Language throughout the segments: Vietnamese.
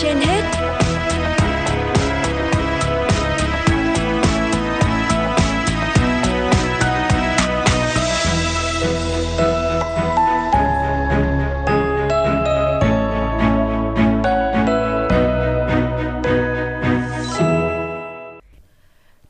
trên hết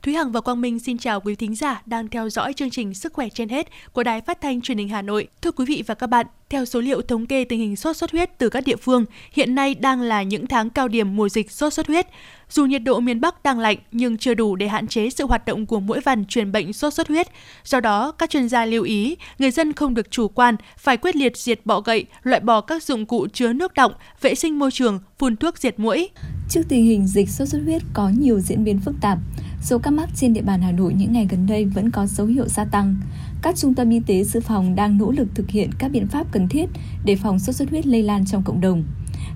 Thúy Hằng và Quang Minh xin chào quý thính giả đang theo dõi chương trình Sức khỏe trên hết của Đài Phát thanh Truyền hình Hà Nội. Thưa quý vị và các bạn, theo số liệu thống kê tình hình sốt xuất huyết từ các địa phương, hiện nay đang là những tháng cao điểm mùa dịch sốt xuất huyết. Dù nhiệt độ miền Bắc đang lạnh nhưng chưa đủ để hạn chế sự hoạt động của mũi vằn truyền bệnh sốt xuất huyết. Do đó, các chuyên gia lưu ý, người dân không được chủ quan, phải quyết liệt diệt bọ gậy, loại bỏ các dụng cụ chứa nước động vệ sinh môi trường, phun thuốc diệt muỗi. Trước tình hình dịch sốt xuất huyết có nhiều diễn biến phức tạp, số ca mắc trên địa bàn Hà Nội những ngày gần đây vẫn có dấu hiệu gia tăng. Các trung tâm y tế dự phòng đang nỗ lực thực hiện các biện pháp cần thiết để phòng sốt xuất huyết lây lan trong cộng đồng.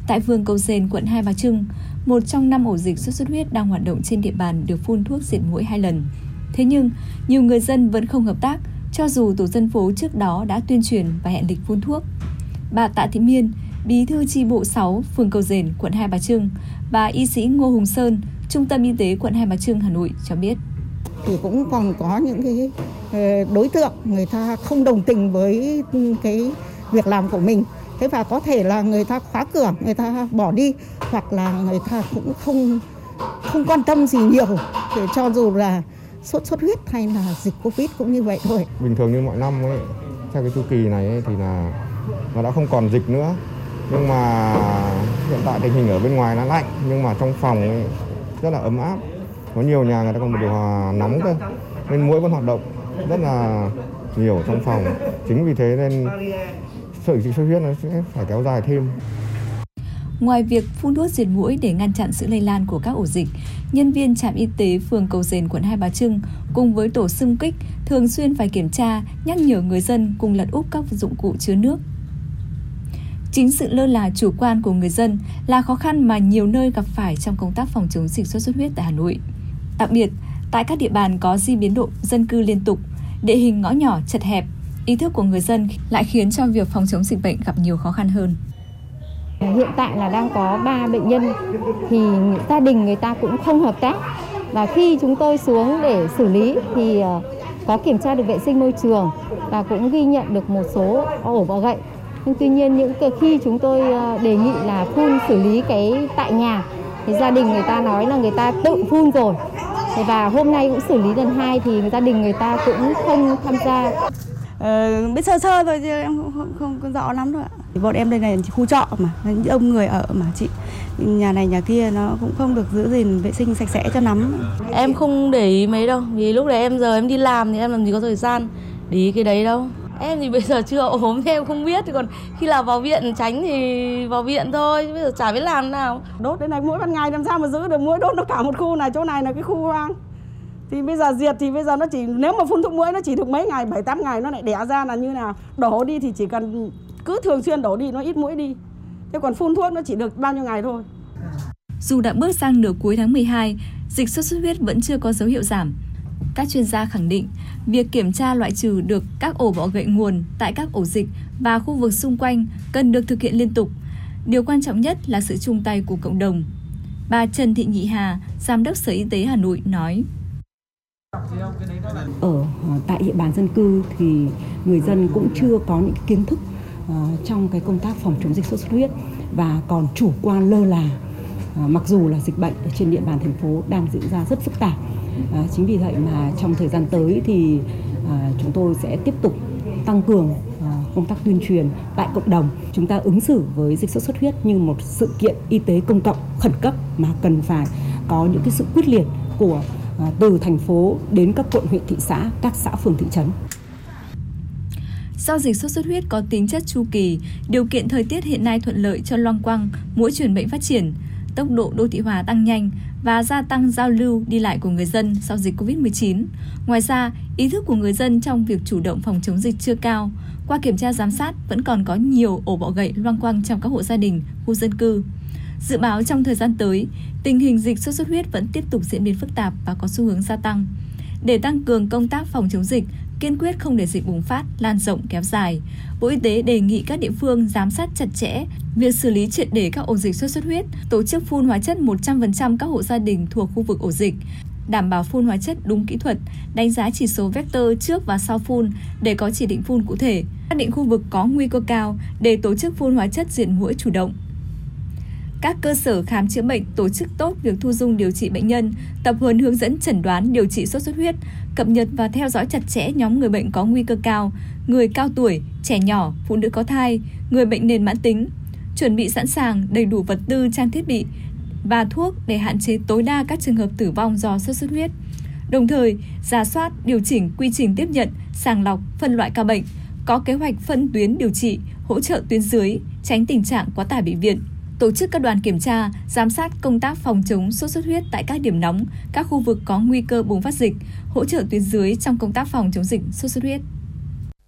Tại phường Cầu Dền, quận Hai Bà Trưng, một trong năm ổ dịch sốt xuất huyết đang hoạt động trên địa bàn được phun thuốc diệt mũi hai lần. Thế nhưng, nhiều người dân vẫn không hợp tác, cho dù tổ dân phố trước đó đã tuyên truyền và hẹn lịch phun thuốc. Bà Tạ Thị Miên, Bí thư chi bộ 6, phường Cầu Dền, quận Hai Bà Trưng và y sĩ Ngô Hùng Sơn, Trung tâm Y tế quận Hai Bà Trưng, Hà Nội cho biết. Thì cũng còn có những cái ờ, đối tượng người ta không đồng tình với cái việc làm của mình. Thế và có thể là người ta khóa cửa, người ta bỏ đi hoặc là người ta cũng không không quan tâm gì nhiều để cho dù là sốt xuất huyết hay là dịch Covid cũng như vậy thôi. bình thường như mọi năm ấy theo cái chu kỳ này ấy, thì là nó đã không còn dịch nữa nhưng mà hiện tại tình hình ở bên ngoài nó lạnh nhưng mà trong phòng ấy rất là ấm áp có nhiều nhà người ta còn một điều hòa nóng cơ nên mũi vẫn hoạt động rất là nhiều trong phòng chính vì thế nên sự dịch xuất huyết nó sẽ phải kéo dài thêm Ngoài việc phun thuốc diệt mũi để ngăn chặn sự lây lan của các ổ dịch, nhân viên trạm y tế phường Cầu Dền quận Hai Bà Trưng cùng với tổ xung kích thường xuyên phải kiểm tra, nhắc nhở người dân cùng lật úp các dụng cụ chứa nước. Chính sự lơ là chủ quan của người dân là khó khăn mà nhiều nơi gặp phải trong công tác phòng chống dịch sốt xuất huyết tại Hà Nội. Đặc biệt, tại các địa bàn có di biến độ dân cư liên tục, địa hình ngõ nhỏ chật hẹp, ý thức của người dân lại khiến cho việc phòng chống dịch bệnh gặp nhiều khó khăn hơn. Hiện tại là đang có 3 bệnh nhân thì gia đình người ta cũng không hợp tác và khi chúng tôi xuống để xử lý thì ờ, có kiểm tra được vệ sinh môi trường và cũng ghi nhận được một số ổ bọ gậy. Nhưng tuy nhiên những khi chúng tôi ờ, đề nghị là phun xử lý cái tại nhà thì gia đình người ta nói là người ta tự phun rồi. Thế Và hôm nay cũng xử lý lần hai thì gia đình người ta cũng không tham gia Ờ, biết sơ sơ thôi chứ em không, không, không, không rõ lắm đâu ạ. Bọn em đây này khu trọ mà, những ông người ở mà chị. Nhà này nhà kia nó cũng không được giữ gìn vệ sinh sạch sẽ cho lắm. Em không để ý mấy đâu Vì lúc đấy em giờ em đi làm thì em làm gì có thời gian để ý cái đấy đâu Em thì bây giờ chưa ốm thì em không biết Thì còn khi nào vào viện tránh thì vào viện thôi bây giờ chả biết làm thế nào Đốt đến này mỗi ban ngày làm sao mà giữ được mũi đốt nó cả một khu này, chỗ này là cái khu hoang. Thì bây giờ diệt thì bây giờ nó chỉ nếu mà phun thuốc mũi nó chỉ được mấy ngày, 7 8 ngày nó lại đẻ ra là như nào. Đổ đi thì chỉ cần cứ thường xuyên đổ đi nó ít mũi đi. Thế còn phun thuốc nó chỉ được bao nhiêu ngày thôi. Dù đã bước sang nửa cuối tháng 12, dịch sốt xuất huyết vẫn chưa có dấu hiệu giảm. Các chuyên gia khẳng định, việc kiểm tra loại trừ được các ổ bọ gậy nguồn tại các ổ dịch và khu vực xung quanh cần được thực hiện liên tục. Điều quan trọng nhất là sự chung tay của cộng đồng. Bà Trần Thị Nhị Hà, Giám đốc Sở Y tế Hà Nội nói. ở à, tại địa bàn dân cư thì người dân cũng chưa có những kiến thức à, trong cái công tác phòng chống dịch sốt xuất huyết và còn chủ quan lơ là à, mặc dù là dịch bệnh ở trên địa bàn thành phố đang diễn ra rất phức tạp À, chính vì vậy mà trong thời gian tới thì à, chúng tôi sẽ tiếp tục tăng cường à, công tác tuyên truyền tại cộng đồng. Chúng ta ứng xử với dịch sốt xuất huyết như một sự kiện y tế công cộng khẩn cấp mà cần phải có những cái sự quyết liệt của từ thành phố đến các quận huyện thị xã các xã phường thị trấn. Do dịch sốt xuất huyết có tính chất chu kỳ, điều kiện thời tiết hiện nay thuận lợi cho loang quăng, mũi truyền bệnh phát triển, tốc độ đô thị hóa tăng nhanh và gia tăng giao lưu đi lại của người dân sau dịch Covid-19. Ngoài ra, ý thức của người dân trong việc chủ động phòng chống dịch chưa cao. Qua kiểm tra giám sát vẫn còn có nhiều ổ bọ gậy loang quang trong các hộ gia đình, khu dân cư. Dự báo trong thời gian tới, tình hình dịch sốt xuất huyết vẫn tiếp tục diễn biến phức tạp và có xu hướng gia tăng. Để tăng cường công tác phòng chống dịch, kiên quyết không để dịch bùng phát, lan rộng kéo dài, Bộ Y tế đề nghị các địa phương giám sát chặt chẽ Việc xử lý triệt để các ổ dịch sốt xuất huyết, tổ chức phun hóa chất 100% các hộ gia đình thuộc khu vực ổ dịch, đảm bảo phun hóa chất đúng kỹ thuật, đánh giá chỉ số vector trước và sau phun để có chỉ định phun cụ thể, xác định khu vực có nguy cơ cao để tổ chức phun hóa chất diệt mũi chủ động. Các cơ sở khám chữa bệnh tổ chức tốt việc thu dung điều trị bệnh nhân, tập huấn hướng dẫn chẩn đoán điều trị sốt xuất huyết, cập nhật và theo dõi chặt chẽ nhóm người bệnh có nguy cơ cao, người cao tuổi, trẻ nhỏ, phụ nữ có thai, người bệnh nền mãn tính, chuẩn bị sẵn sàng đầy đủ vật tư trang thiết bị và thuốc để hạn chế tối đa các trường hợp tử vong do sốt xuất huyết. Đồng thời, giả soát, điều chỉnh quy trình tiếp nhận, sàng lọc, phân loại ca bệnh, có kế hoạch phân tuyến điều trị, hỗ trợ tuyến dưới, tránh tình trạng quá tải bệnh viện. Tổ chức các đoàn kiểm tra, giám sát công tác phòng chống sốt xuất huyết tại các điểm nóng, các khu vực có nguy cơ bùng phát dịch, hỗ trợ tuyến dưới trong công tác phòng chống dịch sốt xuất huyết.